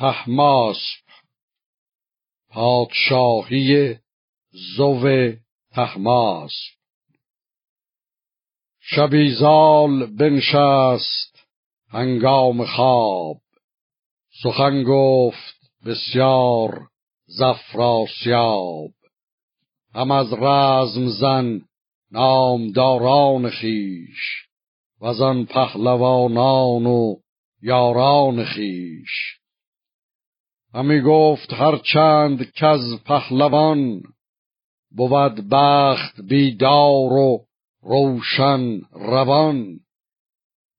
تحماسب پادشاهی زو تحماسب شبیزال بنشست هنگام خواب. سخن گفت بسیار زفراسیاب. هم از رزم زن نامداران خیش و آن پهلوانان و یاران خیش. همی گفت هر چند کز پهلوان بود بخت بیدار و روشن روان.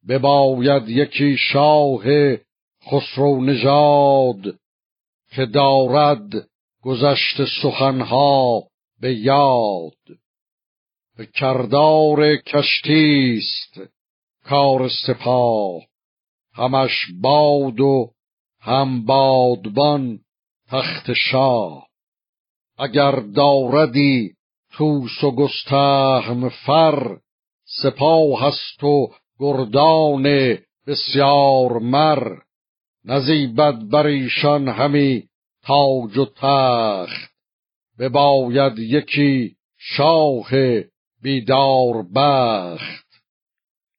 بباید یکی شاه خسرو نژاد که دارد گذشت سخنها به یاد. به کردار کشتیست کار سپاه همش باد و هم بادبان تخت شاه. اگر داردی توس و گستهم فر سپاه هست و گردان بسیار مر. نزیبد بر ایشان همی تاج و تخت. بباید یکی شاه بیدار بخت.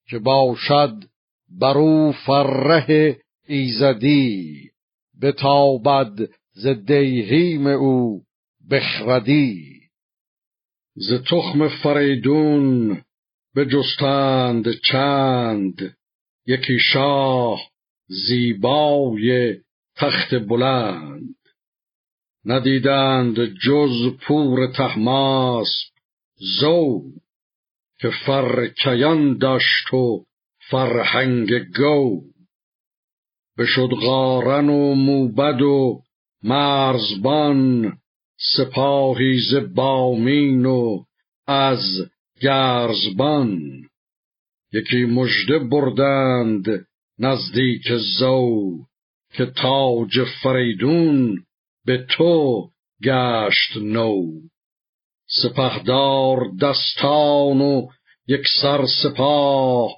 که باشد برو فره ایزدی بتابد ز دیهیم او بخردی ز تخم فریدون جستند چند یکی شاه زیبای تخت بلند. ندیدند جز پور تحماس زو که فرکیان داشت و فرهنگ گو بشد غارن و موبد و مرزبان سپاهی ز بامین و از گرزبان. یکی مژده بردند نزدیک زو که تاج فریدون به تو گشت نو. سپهدار دستان و یک سر سپاه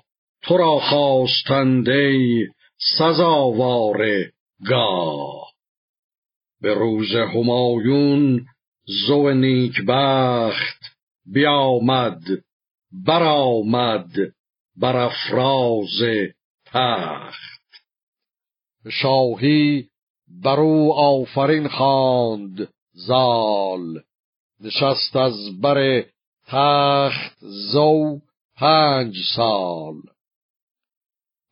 تو را خواستنده سزاوار گاه. به روز همایون زو نیکبخت بیامد برآمد بر افراز تخت. شاهی برو آفرین خواند زال نشست از بر تخت زو پنج سال.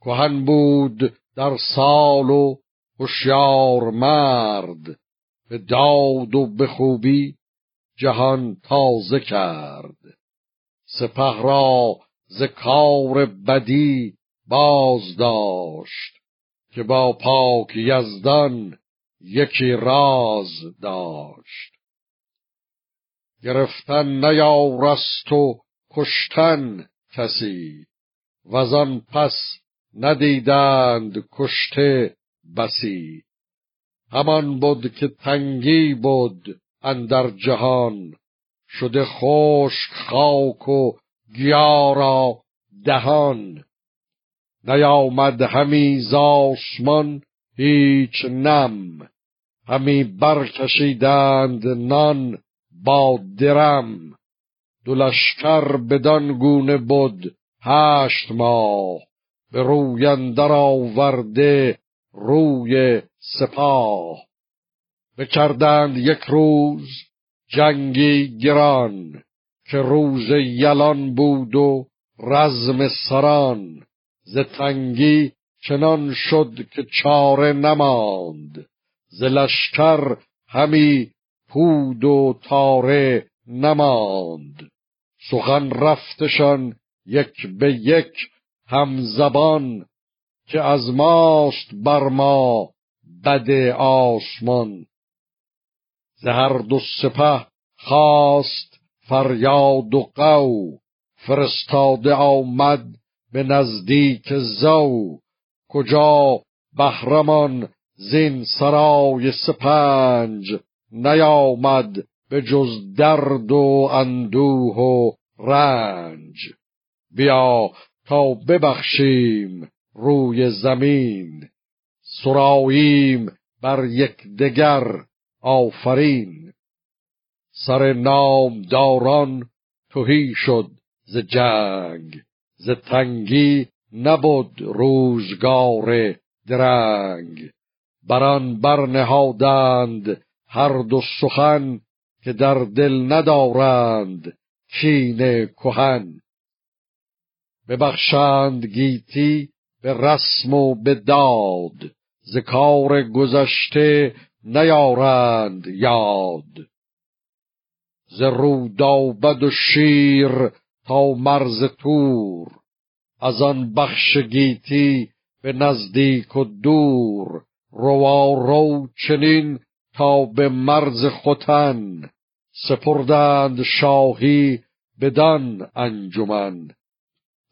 کهن بود در سال و هوشیار مرد. به داد و به خوبی جهان تازه کرد. سپه را ز کار بدی باز داشت که با پاک یزدان یکی راز داشت. گرفتن نیارست و کشتن کسی وزان پس ندیدند کشته بسی. همان بود که تنگی بود اندر جهان. شده خشک خاک و گیارا دهان. نیامد همی زاسمان هیچ نم. همی برکشیدند نان با درم. دو لشکر بدان گونه بود هشت ماه. به روی اندر آورده روی سپاه. بکردند یک روز جنگی گران که روز یلان بود و رزم سران. ز تنگی چنان شد که چاره نماند. ز لشکر همی پود و تاره نماند. سخن رفتشان یک به یک هم زبان که از ماست بر ما بد آسمان ز هر دو سپه خواست فریاد و قو فرستاده آمد به نزدیک زو. کجا بهرمان زین سرای سپنج نیامد به جز درد و اندوه و رنج. بیا تا ببخشیم روی زمین. سراییم بر یکدیگر آفرین. سر نامداران تهی شد ز جنگ. ز تنگی نبود روزگار درنگ. بران برنهادند هر دو سخن که در دل ندارند. کین کهن. ببخشند گیتی به رسم و به داد ز کار گذشته نیارند یاد. ز رودابد و شیر تا مرز تور از آن بخش گیتی به نزدیک و دور. روا رو چنین تا به مرز ختن سپردند شاهی بدان انجمن.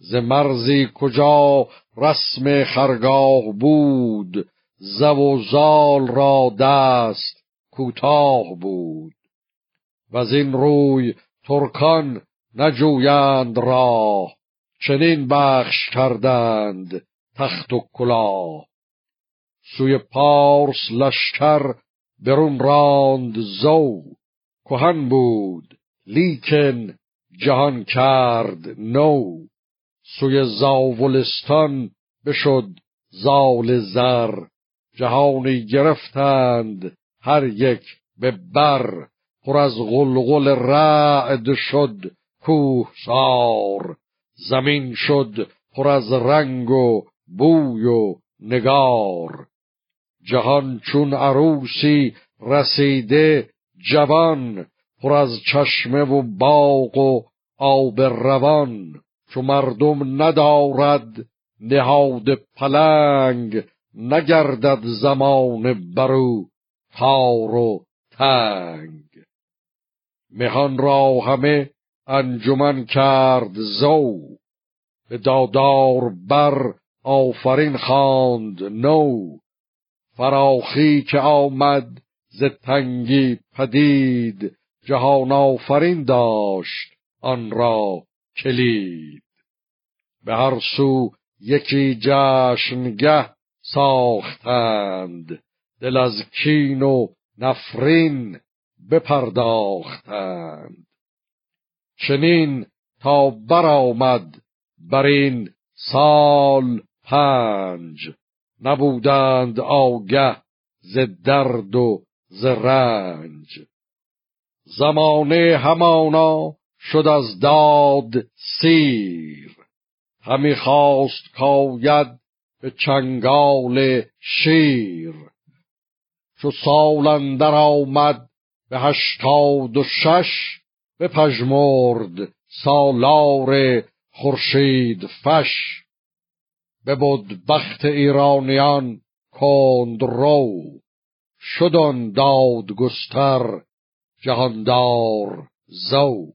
ز مرزی کجا رسم خرگاه بود زو و زال را دست کوتاه بود. و این روی ترکان نجویند راه چنین بخش کردند تخت و کلاه. سوی پارس لشکر برون راند زو کهن بود لیکن جهان کرد نو. سوی زاولستان بشد زال زر. جهانی گرفتند هر یک به بر. پر از غلغل رعد شد کوه سار. زمین شد پر از رنگ و بوی و نگار. جهان چون عروسی رسیده جوان پر از چشمه و باغ و آب روان. چو مردم ندارد نهاد پلنگ نگردد زمان برو تار و تنگ. مهان را همه انجمن کرد زو به دادار بر آفرین خواند نو. فراخی که آمد ز تنگی پدید جهان آفرین داشت آن را کلید. به هر سو یکی جشنگه ساختند. دل از کین و نفرین بپرداختند. چنین تا برآمد بر این سال پنج. نبودند آگه ز درد و ز رنج. زمانه همانا شد از داد سیر. همی خواست کاید به چنگال شیر. چو سال اندر آمد به هشتاد و شش بپژمرد سالار خورشید فش. ببد بخت ایرانیان کند رو. شدن داد گستر جهاندار زو.